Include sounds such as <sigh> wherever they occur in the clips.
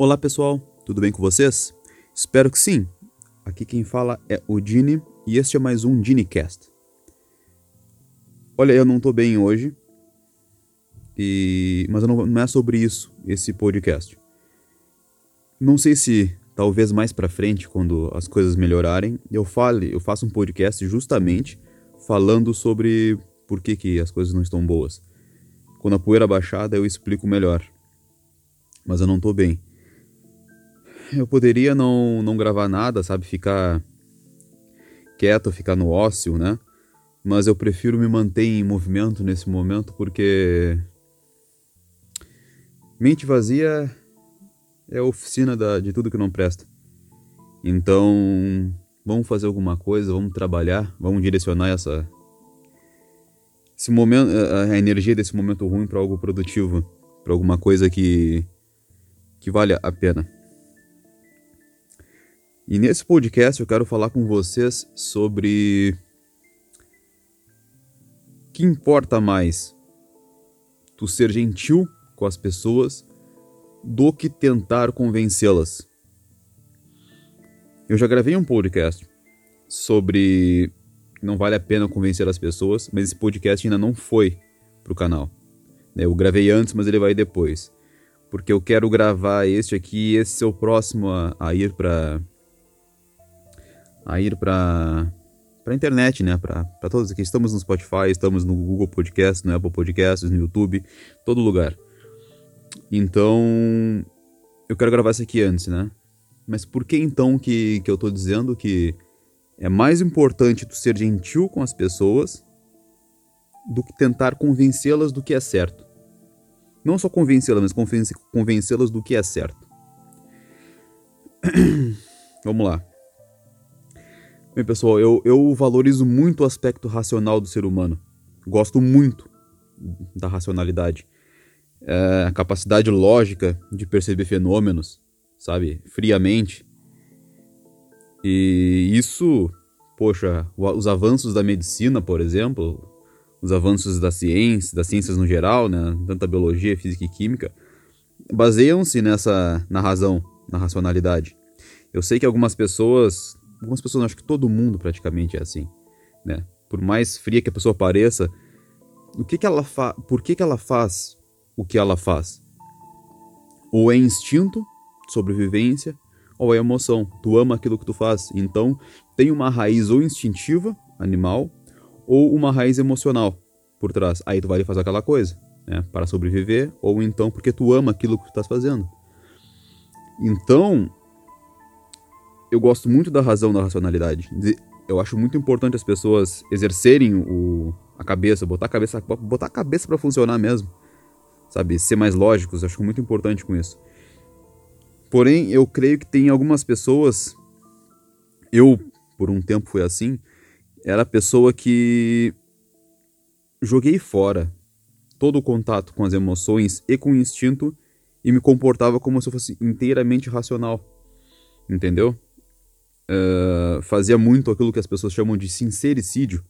Olá pessoal, tudo bem com vocês? Espero que sim. Aqui quem fala é o Dini e este é mais um DiniCast. Olha, eu não tô bem hoje, e... mas não, não é sobre isso esse podcast. Não sei se talvez mais para frente, quando as coisas melhorarem, eu fale, eu faço um podcast justamente falando sobre por que, que as coisas não estão boas. Quando a poeira baixada, eu explico melhor. Mas eu não tô bem eu poderia não, não gravar nada, sabe? Ficar quieto, ficar no ócio, né? Mas eu prefiro me manter em movimento nesse momento porque. Mente vazia é a oficina da, de tudo que não presta. Então, vamos fazer alguma coisa, vamos trabalhar, vamos direcionar essa esse momento, a energia desse momento ruim para algo produtivo, para alguma coisa que que vale a pena. E nesse podcast eu quero falar com vocês sobre que importa mais tu ser gentil com as pessoas do que tentar convencê-las. Eu já gravei um podcast sobre não vale a pena convencer as pessoas, mas esse podcast ainda não foi pro canal. Eu gravei antes, mas ele vai depois. Porque eu quero gravar este aqui, esse é o próximo a, a ir para a ir para para internet, né? Para todos aqui. Estamos no Spotify, estamos no Google Podcast, no Apple Podcasts, no YouTube, todo lugar. Então, eu quero gravar isso aqui antes, né? Mas por que então que, que eu tô dizendo que é mais importante tu ser gentil com as pessoas do que tentar convencê-las do que é certo? Não só convencê-las, mas convencê-las do que é certo. <clears throat> Vamos lá. Bem, pessoal, eu, eu valorizo muito o aspecto racional do ser humano. Gosto muito da racionalidade. É, a capacidade lógica de perceber fenômenos, sabe? Friamente. E isso, poxa, os avanços da medicina, por exemplo, os avanços da ciência, das ciências no geral, né? Tanto a biologia, física e química, baseiam-se nessa, na razão, na racionalidade. Eu sei que algumas pessoas algumas pessoas, acho que todo mundo praticamente é assim, né? Por mais fria que a pessoa pareça, o que que ela fa por que que ela faz o que ela faz? Ou é instinto, sobrevivência, ou é emoção. Tu ama aquilo que tu faz, então tem uma raiz ou instintiva, animal, ou uma raiz emocional por trás. Aí tu vai fazer aquela coisa, né, para sobreviver, ou então porque tu ama aquilo que tu estás fazendo. Então, eu gosto muito da razão da racionalidade. Eu acho muito importante as pessoas exercerem o, a cabeça, botar a cabeça, botar a cabeça para funcionar mesmo. Sabe, ser mais lógicos, acho muito importante com isso. Porém, eu creio que tem algumas pessoas eu por um tempo fui assim, era a pessoa que joguei fora todo o contato com as emoções e com o instinto e me comportava como se eu fosse inteiramente racional. Entendeu? Uh, fazia muito aquilo que as pessoas chamam de sincericídio,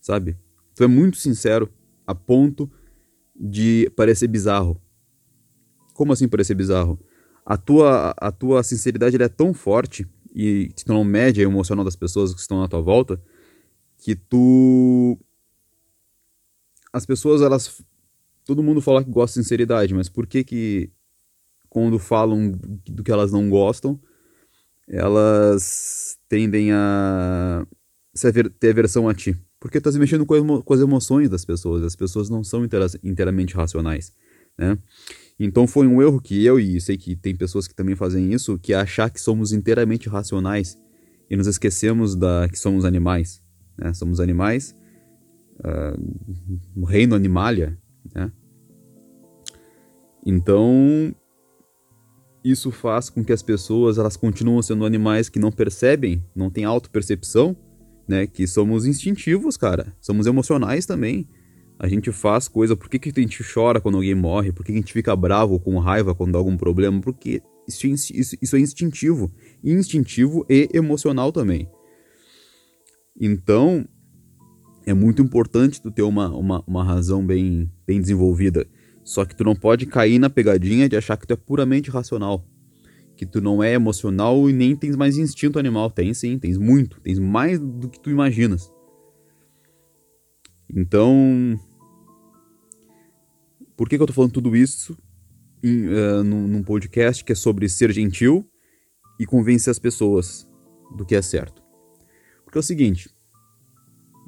sabe? Tu é muito sincero a ponto de parecer bizarro. Como assim parecer bizarro? A tua, a tua sinceridade é tão forte e se tornou média emocional das pessoas que estão à tua volta que tu as pessoas elas todo mundo fala que gosta de sinceridade, mas por que que quando falam do que elas não gostam, elas tendem a ter aversão a ti. Porque tu estás mexendo com, com as emoções das pessoas. As pessoas não são inteiramente racionais, né? Então foi um erro que eu, e sei que tem pessoas que também fazem isso, que é achar que somos inteiramente racionais e nos esquecemos da que somos animais. Né? Somos animais, uh, reino animalia, né? Então, isso faz com que as pessoas elas continuam sendo animais que não percebem, não têm autopercepção, né? Que somos instintivos, cara. Somos emocionais também. A gente faz coisa. Por que, que a gente chora quando alguém morre? Por que, que a gente fica bravo, com raiva quando dá algum problema? Porque isso, isso, isso é instintivo. Instintivo e emocional também. Então, é muito importante tu ter uma, uma, uma razão bem, bem desenvolvida. Só que tu não pode cair na pegadinha de achar que tu é puramente racional. que tu não é emocional e nem tens mais instinto animal. Tem sim, tens muito, tens mais do que tu imaginas. Então, por que, que eu tô falando tudo isso em, uh, num, num podcast que é sobre ser gentil e convencer as pessoas do que é certo? Porque é o seguinte,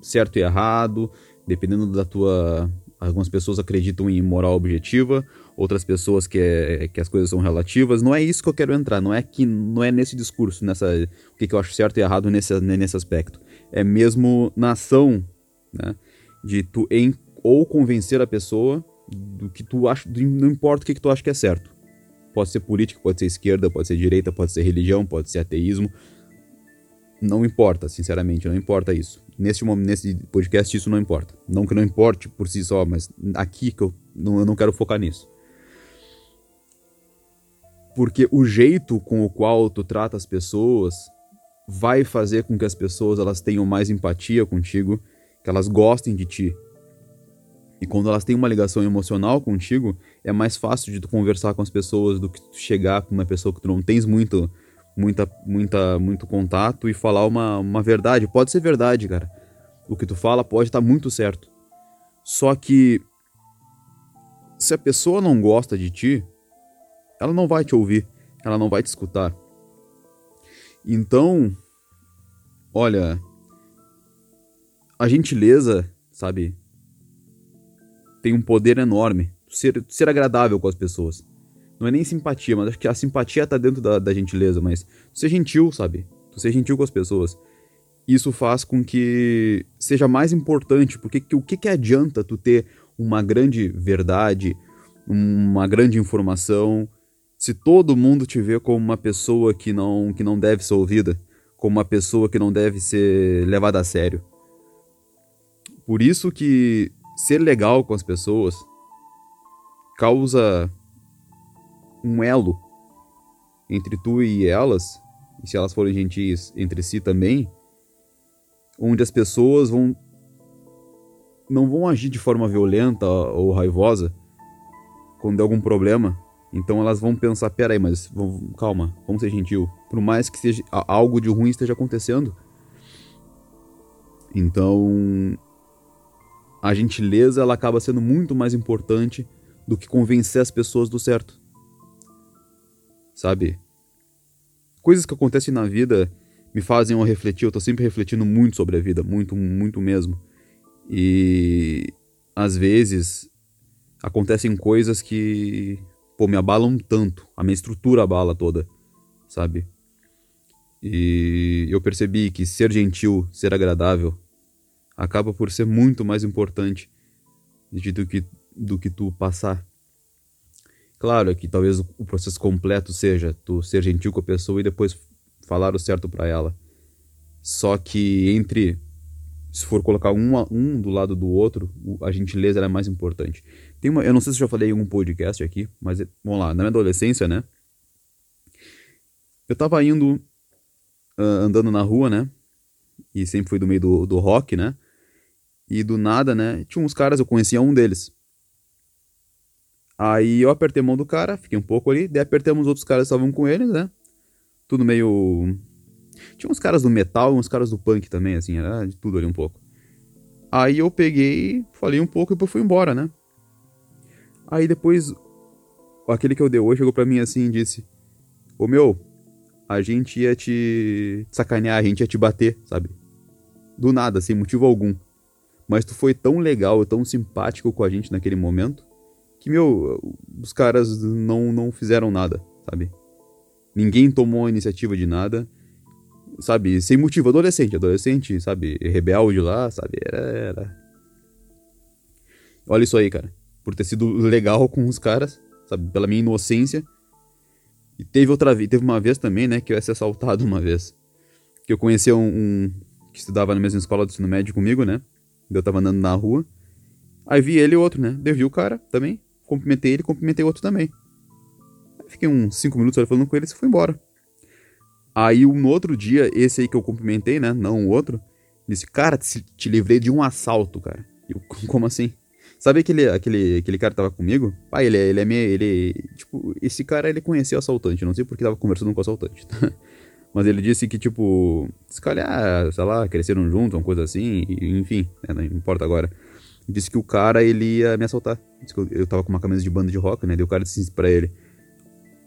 certo e errado, dependendo da tua Algumas pessoas acreditam em moral objetiva, outras pessoas que, é, que as coisas são relativas. Não é isso que eu quero entrar, não é que não é nesse discurso, nessa o que, que eu acho certo e errado nesse, nesse aspecto. É mesmo na ação, né? De tu em, ou convencer a pessoa do que tu acha, não importa o que, que tu acha que é certo. Pode ser política, pode ser esquerda, pode ser direita, pode ser religião, pode ser ateísmo. Não importa, sinceramente, não importa isso. Nesse, nesse podcast isso não importa. Não que não importe por si só, mas aqui que eu não, eu não quero focar nisso. Porque o jeito com o qual tu trata as pessoas vai fazer com que as pessoas elas tenham mais empatia contigo, que elas gostem de ti. E quando elas têm uma ligação emocional contigo, é mais fácil de tu conversar com as pessoas do que tu chegar com uma pessoa que tu não tens muito muita, muita, muito contato e falar uma, uma verdade. Pode ser verdade, cara. O que tu fala pode estar tá muito certo. Só que se a pessoa não gosta de ti, ela não vai te ouvir, ela não vai te escutar. Então, olha, a gentileza, sabe, tem um poder enorme. Ser, ser agradável com as pessoas. Não é nem simpatia, mas acho que a simpatia tá dentro da, da gentileza, mas tu ser gentil, sabe? Tu ser gentil com as pessoas. Isso faz com que seja mais importante, porque o que, que adianta tu ter uma grande verdade, uma grande informação, se todo mundo te vê como uma pessoa que não, que não deve ser ouvida, como uma pessoa que não deve ser levada a sério. Por isso que ser legal com as pessoas causa um elo entre tu e elas, e se elas forem gentis entre si também, onde as pessoas vão não vão agir de forma violenta ou raivosa quando der algum problema. Então elas vão pensar, peraí, mas vamos, calma, vamos ser gentil. Por mais que seja algo de ruim esteja acontecendo. Então a gentileza ela acaba sendo muito mais importante do que convencer as pessoas do certo sabe? Coisas que acontecem na vida me fazem eu refletir, eu tô sempre refletindo muito sobre a vida, muito, muito mesmo. E às vezes acontecem coisas que, pô, me abalam tanto, a minha estrutura abala toda, sabe? E eu percebi que ser gentil, ser agradável, acaba por ser muito mais importante do que, do que tu passar Claro que talvez o processo completo seja tu ser gentil com a pessoa e depois falar o certo para ela. Só que entre se for colocar um, um do lado do outro, a gentileza é mais importante. Tem uma, eu não sei se eu já falei em algum podcast aqui, mas vamos lá, na minha adolescência, né? Eu tava indo uh, andando na rua, né? E sempre fui do meio do, do rock, né? E do nada, né? Tinha uns caras, eu conhecia um deles. Aí eu apertei a mão do cara, fiquei um pouco ali, daí apertamos os outros caras que estavam com eles, né? Tudo meio. Tinha uns caras do metal uns caras do punk também, assim, era de tudo ali um pouco. Aí eu peguei, falei um pouco e depois fui embora, né? Aí depois, aquele que eu dei hoje chegou pra mim assim e disse: Ô meu, a gente ia te sacanear, a gente ia te bater, sabe? Do nada, sem motivo algum. Mas tu foi tão legal, tão simpático com a gente naquele momento, que, meu, os caras não, não fizeram nada, sabe? Ninguém tomou a iniciativa de nada, sabe? Sem motivo, adolescente, adolescente, sabe? Rebelde lá, sabe? Era, era. Olha isso aí, cara. Por ter sido legal com os caras, sabe? Pela minha inocência. E teve outra vez, teve uma vez também, né, que eu ia ser assaltado uma vez. Que eu conhecia um, um que estudava na mesma escola do ensino médio comigo, né? Eu tava andando na rua. Aí vi ele e outro, né? Eu vi o cara também cumprimentei ele, cumprimentei outro também. Fiquei uns 5 minutos falando com ele e foi embora. Aí, um outro dia, esse aí que eu cumprimentei, né? Não o outro, disse: Cara, te, te livrei de um assalto, cara. Eu, como assim? Sabe aquele, aquele, aquele cara que tava comigo? Ah, ele, é, ele é meio. Ele, tipo, esse cara ele conhecia o assaltante. Não sei porque tava conversando com o assaltante. <laughs> Mas ele disse que, tipo, se calhar, sei lá, cresceram juntos, uma coisa assim, enfim, né, não importa agora. Disse que o cara, ele ia me assaltar. Eu, eu tava com uma camisa de banda de rock, né? Daí o cara disse pra ele: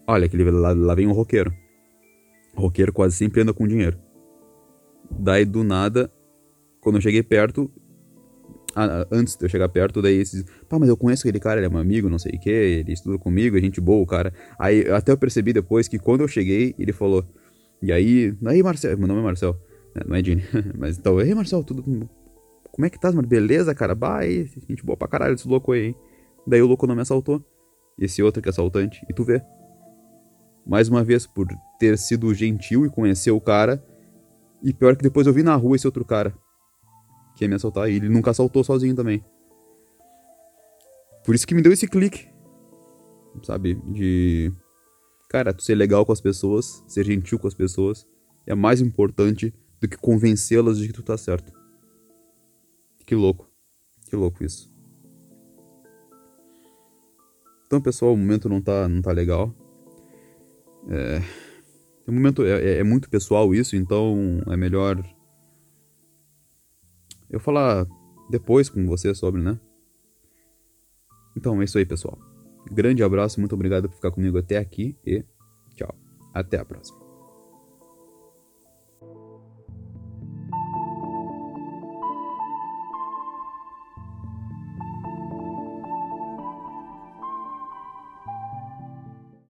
Olha, aquele, lá, lá vem um roqueiro. O roqueiro quase sempre anda com dinheiro. Daí, do nada, quando eu cheguei perto, antes de eu chegar perto, daí esses, pá, mas eu conheço aquele cara, ele é meu amigo, não sei o que, ele estuda comigo, é gente boa, o cara. Aí até eu percebi depois que quando eu cheguei, ele falou, e aí, aí Marcel, meu nome é Marcel, né, não é Dini, <laughs> mas então, ei Marcel, tudo, como é que tá, mano? Beleza, cara? Aí, gente boa pra caralho, esse louco aí? Daí o louco não me assaltou, esse outro que é assaltante, e tu vê. Mais uma vez, por ter sido gentil e conhecer o cara, e pior que depois eu vi na rua esse outro cara que ia me assaltar. E ele nunca assaltou sozinho também. Por isso que me deu esse clique. Sabe? De. Cara, tu ser legal com as pessoas, ser gentil com as pessoas, é mais importante do que convencê-las de que tu tá certo. Que louco. Que louco isso. Então, pessoal, o momento não tá, não tá legal. É. O momento é, é, é muito pessoal isso, então é melhor eu falar depois com você sobre, né? Então é isso aí, pessoal. Grande abraço, muito obrigado por ficar comigo até aqui e tchau. Até a próxima.